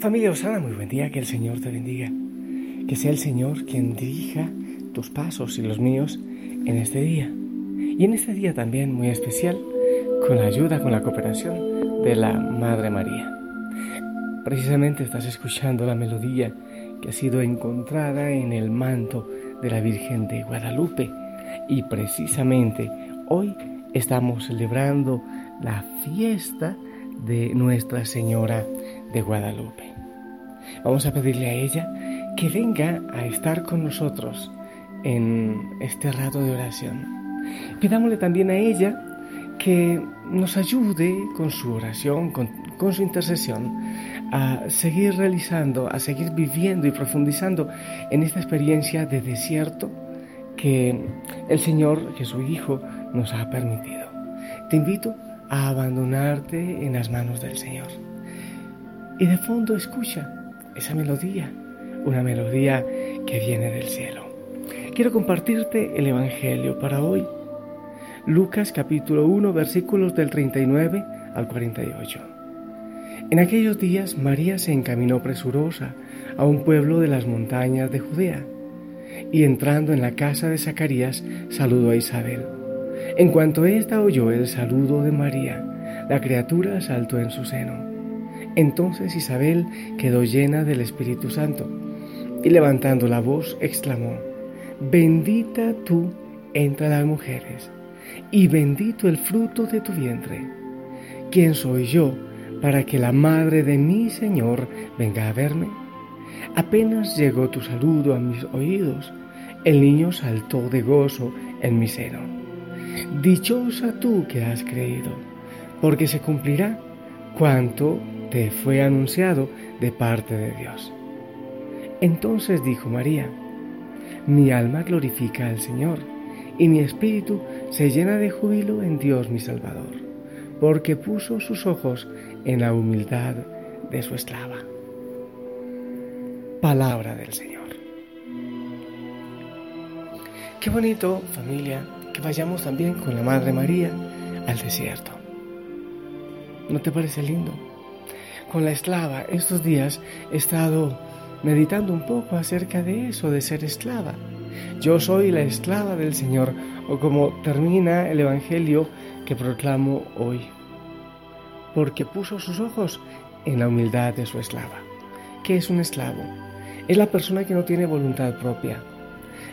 Familia Osana, muy buen día, que el Señor te bendiga. Que sea el Señor quien dirija tus pasos y los míos en este día. Y en este día también muy especial, con la ayuda, con la cooperación de la Madre María. Precisamente estás escuchando la melodía que ha sido encontrada en el manto de la Virgen de Guadalupe. Y precisamente hoy estamos celebrando la fiesta de Nuestra Señora de Guadalupe. Vamos a pedirle a ella que venga a estar con nosotros en este rato de oración. Pidámosle también a ella que nos ayude con su oración, con, con, su intercesión, a seguir realizando, a seguir viviendo y profundizando en esta experiencia de desierto que el Señor, que su Hijo, nos ha permitido. Te invito a abandonarte en las manos del Señor. Y de fondo escucha esa melodía, una melodía que viene del cielo. Quiero compartirte el Evangelio para hoy. Lucas capítulo 1 versículos del 39 al 48. En aquellos días María se encaminó presurosa a un pueblo de las montañas de Judea y entrando en la casa de Zacarías saludó a Isabel. En cuanto ésta oyó el saludo de María, la criatura saltó en su seno. Entonces Isabel quedó llena del Espíritu Santo y levantando la voz exclamó, Bendita tú entre las mujeres y bendito el fruto de tu vientre. ¿Quién soy yo para que la madre de mi Señor venga a verme? Apenas llegó tu saludo a mis oídos, el niño saltó de gozo en mi seno. Dichosa tú que has creído, porque se cumplirá cuanto te fue anunciado de parte de Dios. Entonces dijo María, mi alma glorifica al Señor, y mi espíritu se llena de júbilo en Dios mi Salvador, porque puso sus ojos en la humildad de su esclava. Palabra del Señor. Qué bonito, familia, que vayamos también con la Madre María al desierto. ¿No te parece lindo? Con la esclava, estos días he estado meditando un poco acerca de eso, de ser esclava. Yo soy la esclava del Señor, o como termina el Evangelio que proclamo hoy. Porque puso sus ojos en la humildad de su esclava. ¿Qué es un esclavo? Es la persona que no tiene voluntad propia.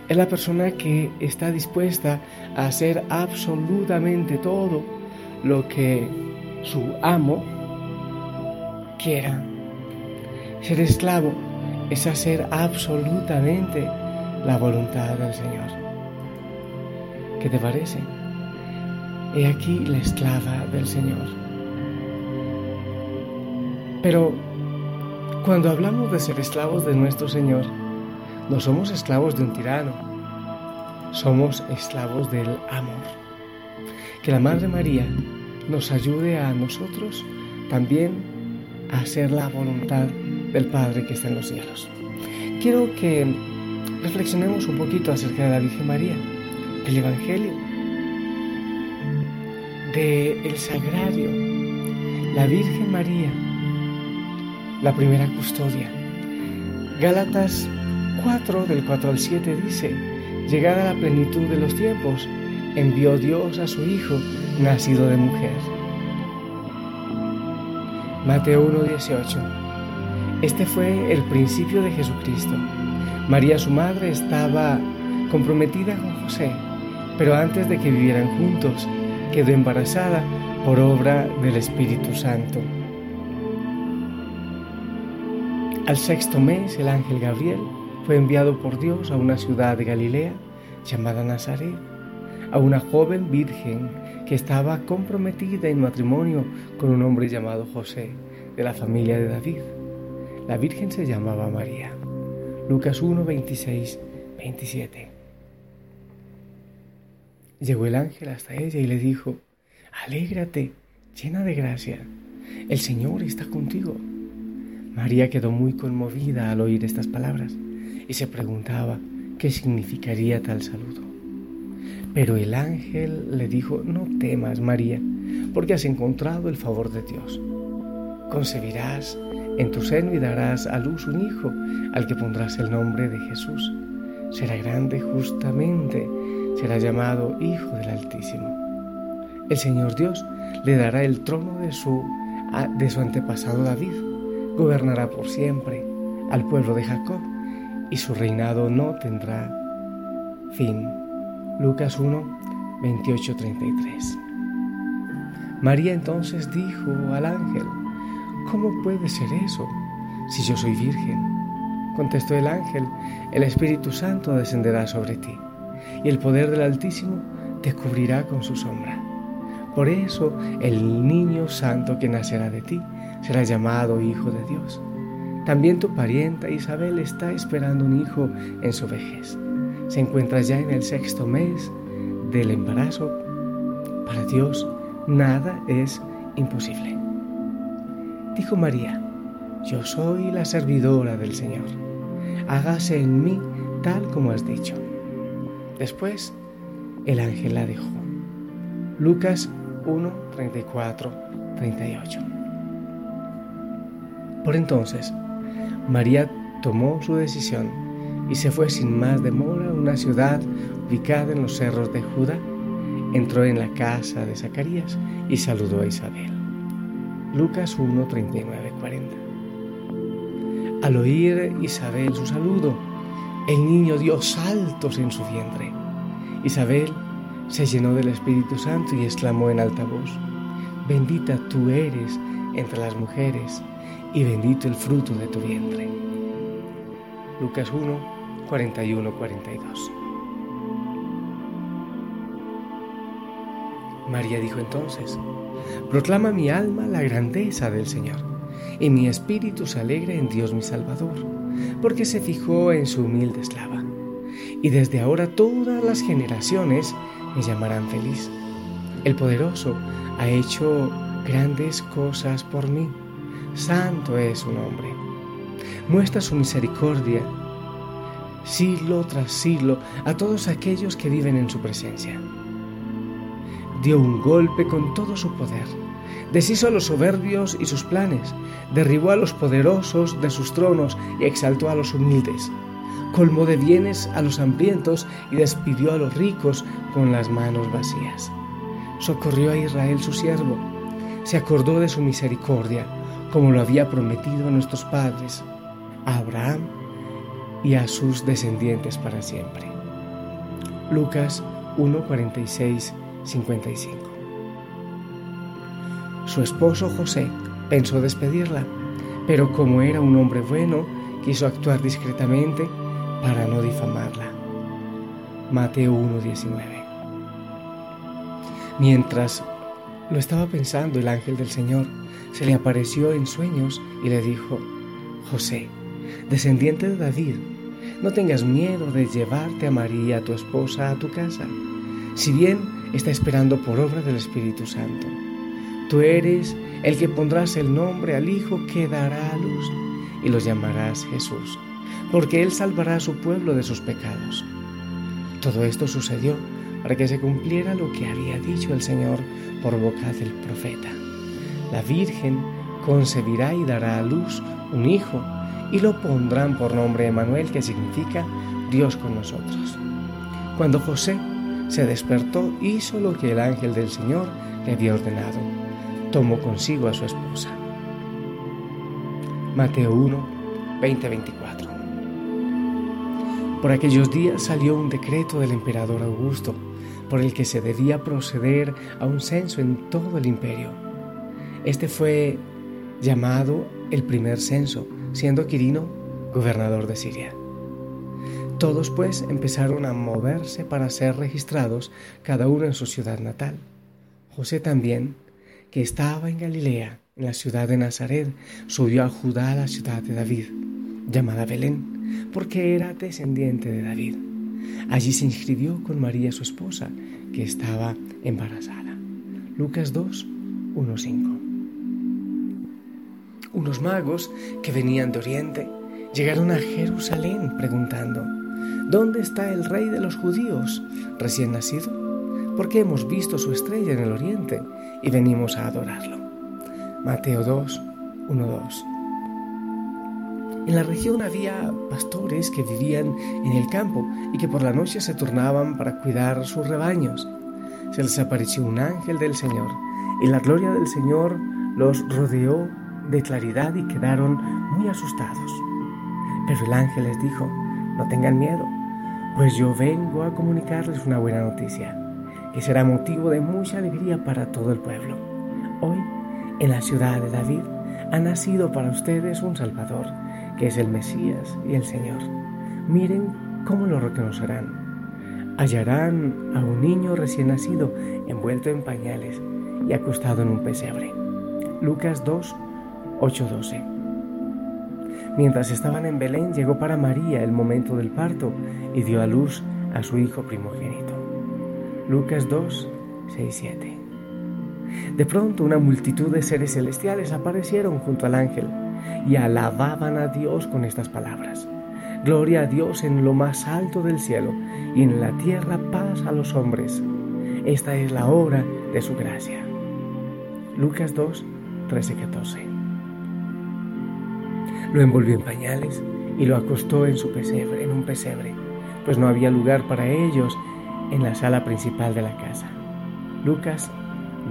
Es la persona que está dispuesta a hacer absolutamente todo lo que su amo quiera. Ser esclavo es hacer absolutamente la voluntad del Señor. ¿Qué te parece? He aquí la esclava del Señor. Pero cuando hablamos de ser esclavos de nuestro Señor, no somos esclavos de un tirano, somos esclavos del amor. Que la Madre María nos ayude a nosotros también hacer la voluntad del Padre que está en los cielos. Quiero que reflexionemos un poquito acerca de la Virgen María, del Evangelio, del el Sagrario, la Virgen María, la primera custodia. Gálatas 4 del 4 al 7 dice, llegada la plenitud de los tiempos, envió Dios a su Hijo, nacido de mujer. Mateo 1:18 este fue el principio de Jesucristo. María, su madre, estaba comprometida con José, pero antes de que vivieran juntos, quedó embarazada por obra del Espíritu Santo. Al sexto mes, el ángel Gabriel fue enviado por Dios a una ciudad de Galilea llamada Nazaret, a una joven virgen que estaba comprometida en matrimonio con un hombre llamado José, de la familia de David. La virgen se llamaba María. Lucas 1, 26, 27. Llegó el ángel hasta ella y le dijo, Alégrate, llena de gracia, el Señor está contigo. María quedó muy conmovida al oír estas palabras y se preguntaba qué significaría tal saludo. Pero el ángel le dijo, no temas, María, porque has encontrado el favor de Dios. Concebirás en tu seno y darás a luz un hijo al que pondrás el nombre de Jesús. Será grande justamente, será llamado Hijo del Altísimo. El Señor Dios le dará el trono de su, de su antepasado David. Gobernará por siempre al pueblo de Jacob y su reinado no tendrá fin. Lucas 1, 28, 33. María entonces dijo al ángel, ¿cómo puede ser eso si yo soy virgen? Contestó el ángel, el Espíritu Santo descenderá sobre ti y el poder del Altísimo te cubrirá con su sombra. Por eso el niño santo que nacerá de ti será llamado Hijo de Dios. También tu parienta Isabel está esperando un hijo en su vejez. Se encuentra ya en el sexto mes del embarazo. Para Dios nada es imposible. Dijo María, yo soy la servidora del Señor. Hágase en mí tal como has dicho. Después el ángel la dejó. Lucas 1, 34, 38. Por entonces, María tomó su decisión y se fue sin más demora una ciudad ubicada en los cerros de Judá. Entró en la casa de Zacarías y saludó a Isabel. Lucas 1, 39, 40. Al oír Isabel su saludo, el niño dio saltos en su vientre. Isabel se llenó del Espíritu Santo y exclamó en alta voz, Bendita tú eres entre las mujeres y bendito el fruto de tu vientre. Lucas 1, 41, 42. María dijo entonces, Proclama mi alma la grandeza del Señor, y mi espíritu se alegra en Dios mi Salvador, porque se fijó en su humilde esclava. Y desde ahora todas las generaciones me llamarán feliz. El poderoso ha hecho grandes cosas por mí santo es su nombre. Muestra su misericordia siglo tras siglo a todos aquellos que viven en su presencia. Dio un golpe con todo su poder, deshizo a los soberbios y sus planes, derribó a los poderosos de sus tronos y exaltó a los humildes, colmó de bienes a los hambrientos y despidió a los ricos con las manos vacías. Socorrió a Israel su siervo, se acordó de su misericordia como lo había prometido a nuestros padres, a Abraham y a sus descendientes para siempre. Lucas 1, 55. Su esposo José pensó despedirla, pero como era un hombre bueno, quiso actuar discretamente para no difamarla. Mateo 1:19. Mientras lo estaba pensando el ángel del Señor, se le apareció en sueños y le dijo, José, descendiente de David, no tengas miedo de llevarte a María, tu esposa, a tu casa, si bien está esperando por obra del Espíritu Santo. Tú eres el que pondrás el nombre al Hijo que dará a luz y lo llamarás Jesús, porque Él salvará a su pueblo de sus pecados. Todo esto sucedió para que se cumpliera lo que había dicho el Señor por boca del profeta. La Virgen concebirá y dará a luz un hijo y lo pondrán por nombre Emanuel, que significa Dios con nosotros. Cuando José se despertó, hizo lo que el ángel del Señor le había ordenado. Tomó consigo a su esposa. Mateo 1, 20-24. Por aquellos días salió un decreto del emperador Augusto, por el que se debía proceder a un censo en todo el imperio este fue llamado el primer censo, siendo Quirino gobernador de Siria. Todos pues empezaron a moverse para ser registrados, cada uno en su ciudad natal. José también, que estaba en Galilea, en la ciudad de Nazaret, subió a Judá, la ciudad de David, llamada Belén, porque era descendiente de David. Allí se inscribió con María su esposa, que estaba embarazada. Lucas 2, 1, 5. Unos magos que venían de Oriente llegaron a Jerusalén preguntando, ¿Dónde está el rey de los judíos recién nacido? Porque hemos visto su estrella en el oriente y venimos a adorarlo. Mateo 2, 1, 2. En la región había pastores que vivían en el campo y que por la noche se turnaban para cuidar sus rebaños. Se les apareció un ángel del Señor y la gloria del Señor los rodeó de claridad y quedaron muy asustados. Pero el ángel les dijo, no tengan miedo, pues yo vengo a comunicarles una buena noticia, que será motivo de mucha alegría para todo el pueblo. Hoy, en la ciudad de David, ha nacido para ustedes un Salvador, que es el Mesías y el Señor. Miren cómo lo reconocerán. Hallarán a un niño recién nacido envuelto en pañales y acostado en un pesebre. Lucas 2, 8-12. Mientras estaban en Belén llegó para María el momento del parto y dio a luz a su hijo primogénito. Lucas 2, 6, 7. De pronto una multitud de seres celestiales aparecieron junto al ángel y alababan a Dios con estas palabras. Gloria a Dios en lo más alto del cielo y en la tierra paz a los hombres. Esta es la hora de su gracia. Lucas 2, 13, 14. Lo envolvió en pañales y lo acostó en su pesebre, en un pesebre, pues no había lugar para ellos en la sala principal de la casa. Lucas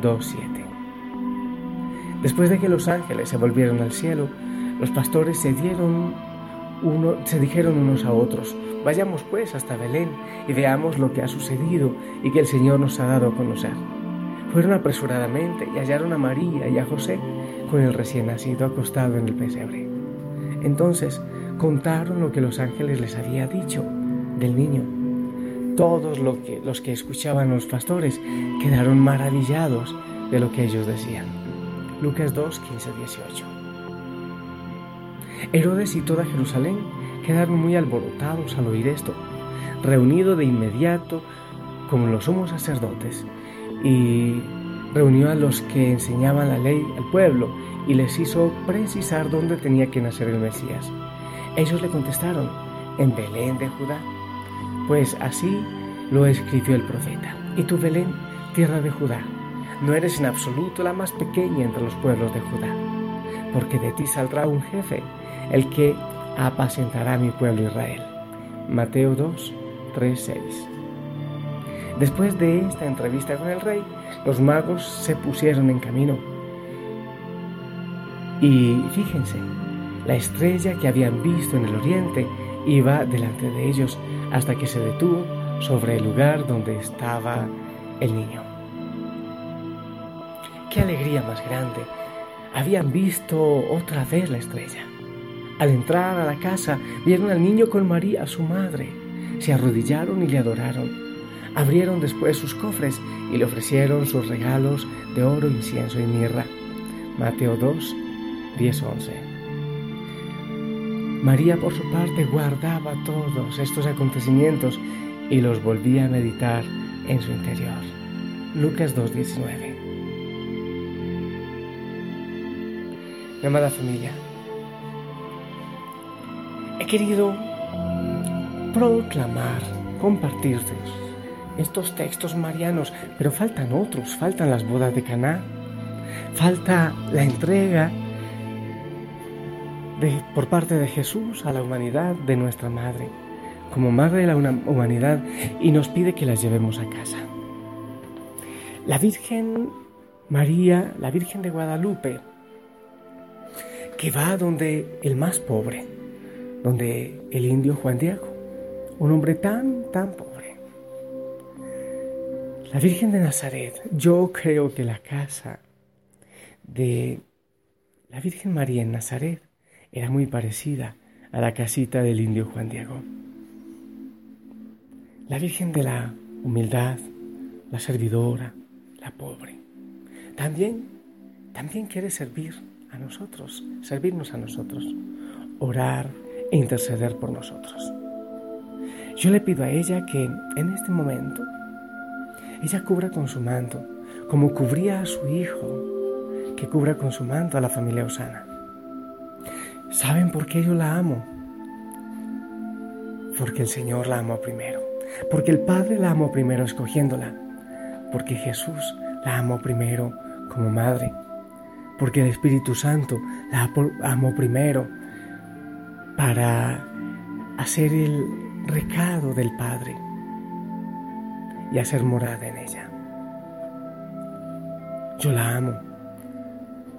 2.7. Después de que los ángeles se volvieron al cielo, los pastores se dieron uno, se dijeron unos a otros, vayamos pues hasta Belén y veamos lo que ha sucedido y que el Señor nos ha dado a conocer. Fueron apresuradamente y hallaron a María y a José con el recién nacido acostado en el pesebre. Entonces contaron lo que los ángeles les había dicho del niño. Todos los que escuchaban los pastores quedaron maravillados de lo que ellos decían. Lucas 2, 15, 18. Herodes y toda Jerusalén quedaron muy alborotados al oír esto, reunido de inmediato como los somos sacerdotes, y reunió a los que enseñaban la ley al pueblo y les hizo precisar dónde tenía que nacer el Mesías. Ellos le contestaron, en Belén de Judá, pues así lo escribió el profeta. Y tú, Belén, tierra de Judá, no eres en absoluto la más pequeña entre los pueblos de Judá, porque de ti saldrá un jefe, el que apacentará a mi pueblo Israel. Mateo 2, 3, 6. Después de esta entrevista con el rey, los magos se pusieron en camino y fíjense, la estrella que habían visto en el oriente iba delante de ellos hasta que se detuvo sobre el lugar donde estaba el niño. ¡Qué alegría más grande! Habían visto otra vez la estrella. Al entrar a la casa vieron al niño con María, su madre. Se arrodillaron y le adoraron. Abrieron después sus cofres y le ofrecieron sus regalos de oro, incienso y mirra. Mateo 2, 10:11. María por su parte guardaba todos estos acontecimientos y los volvía a meditar en su interior. Lucas 2:19. Mi amada familia, he querido proclamar, compartir estos textos marianos, pero faltan otros, faltan las bodas de Caná, falta la entrega por parte de Jesús a la humanidad de nuestra Madre, como Madre de la humanidad, y nos pide que las llevemos a casa. La Virgen María, la Virgen de Guadalupe, que va donde el más pobre, donde el indio Juan Diego, un hombre tan, tan pobre. La Virgen de Nazaret, yo creo que la casa de la Virgen María en Nazaret era muy parecida a la casita del indio Juan Diego. la Virgen de la humildad, la servidora, la pobre. También, también quiere servir a nosotros, servirnos a nosotros, orar e interceder por nosotros. Yo le pido a ella que en este momento ella cubra con su manto, como cubría a su hijo, que cubra con su manto a la familia Osana. ¿Saben por qué yo la amo? Porque el Señor la amó primero, porque el Padre la amó primero escogiéndola, porque Jesús la amó primero como madre, porque el Espíritu Santo la amó primero para hacer el recado del Padre y hacer morada en ella. Yo la amo,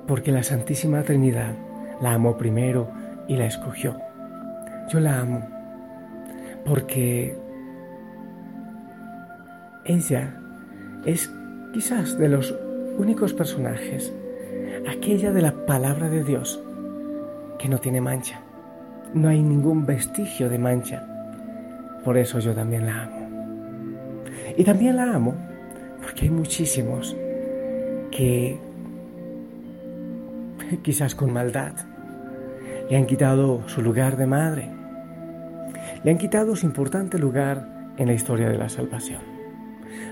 porque la Santísima Trinidad la amó primero y la escogió. Yo la amo, porque ella es quizás de los únicos personajes, aquella de la palabra de Dios, que no tiene mancha. No hay ningún vestigio de mancha. Por eso yo también la amo. Y también la amo porque hay muchísimos que quizás con maldad le han quitado su lugar de madre, le han quitado su importante lugar en la historia de la salvación.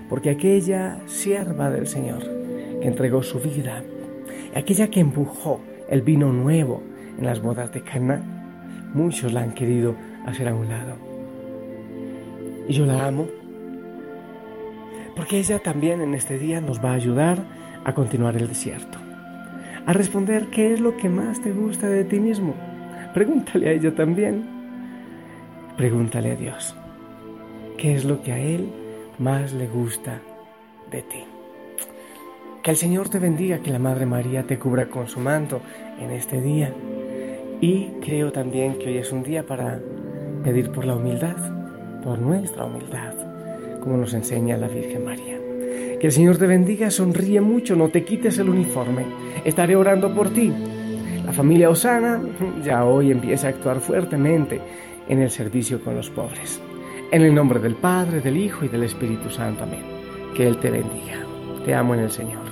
Porque aquella sierva del Señor que entregó su vida, aquella que empujó el vino nuevo en las bodas de Cana, muchos la han querido hacer a un lado. Y yo la amo porque ella también en este día nos va a ayudar a continuar el desierto, a responder qué es lo que más te gusta de ti mismo. Pregúntale a ella también. Pregúntale a Dios, ¿qué es lo que a Él más le gusta de ti? Que el Señor te bendiga, que la Madre María te cubra con su manto en este día. Y creo también que hoy es un día para pedir por la humildad, por nuestra humildad como nos enseña la Virgen María. Que el Señor te bendiga, sonríe mucho, no te quites el uniforme. Estaré orando por ti. La familia Osana ya hoy empieza a actuar fuertemente en el servicio con los pobres. En el nombre del Padre, del Hijo y del Espíritu Santo. Amén. Que Él te bendiga. Te amo en el Señor.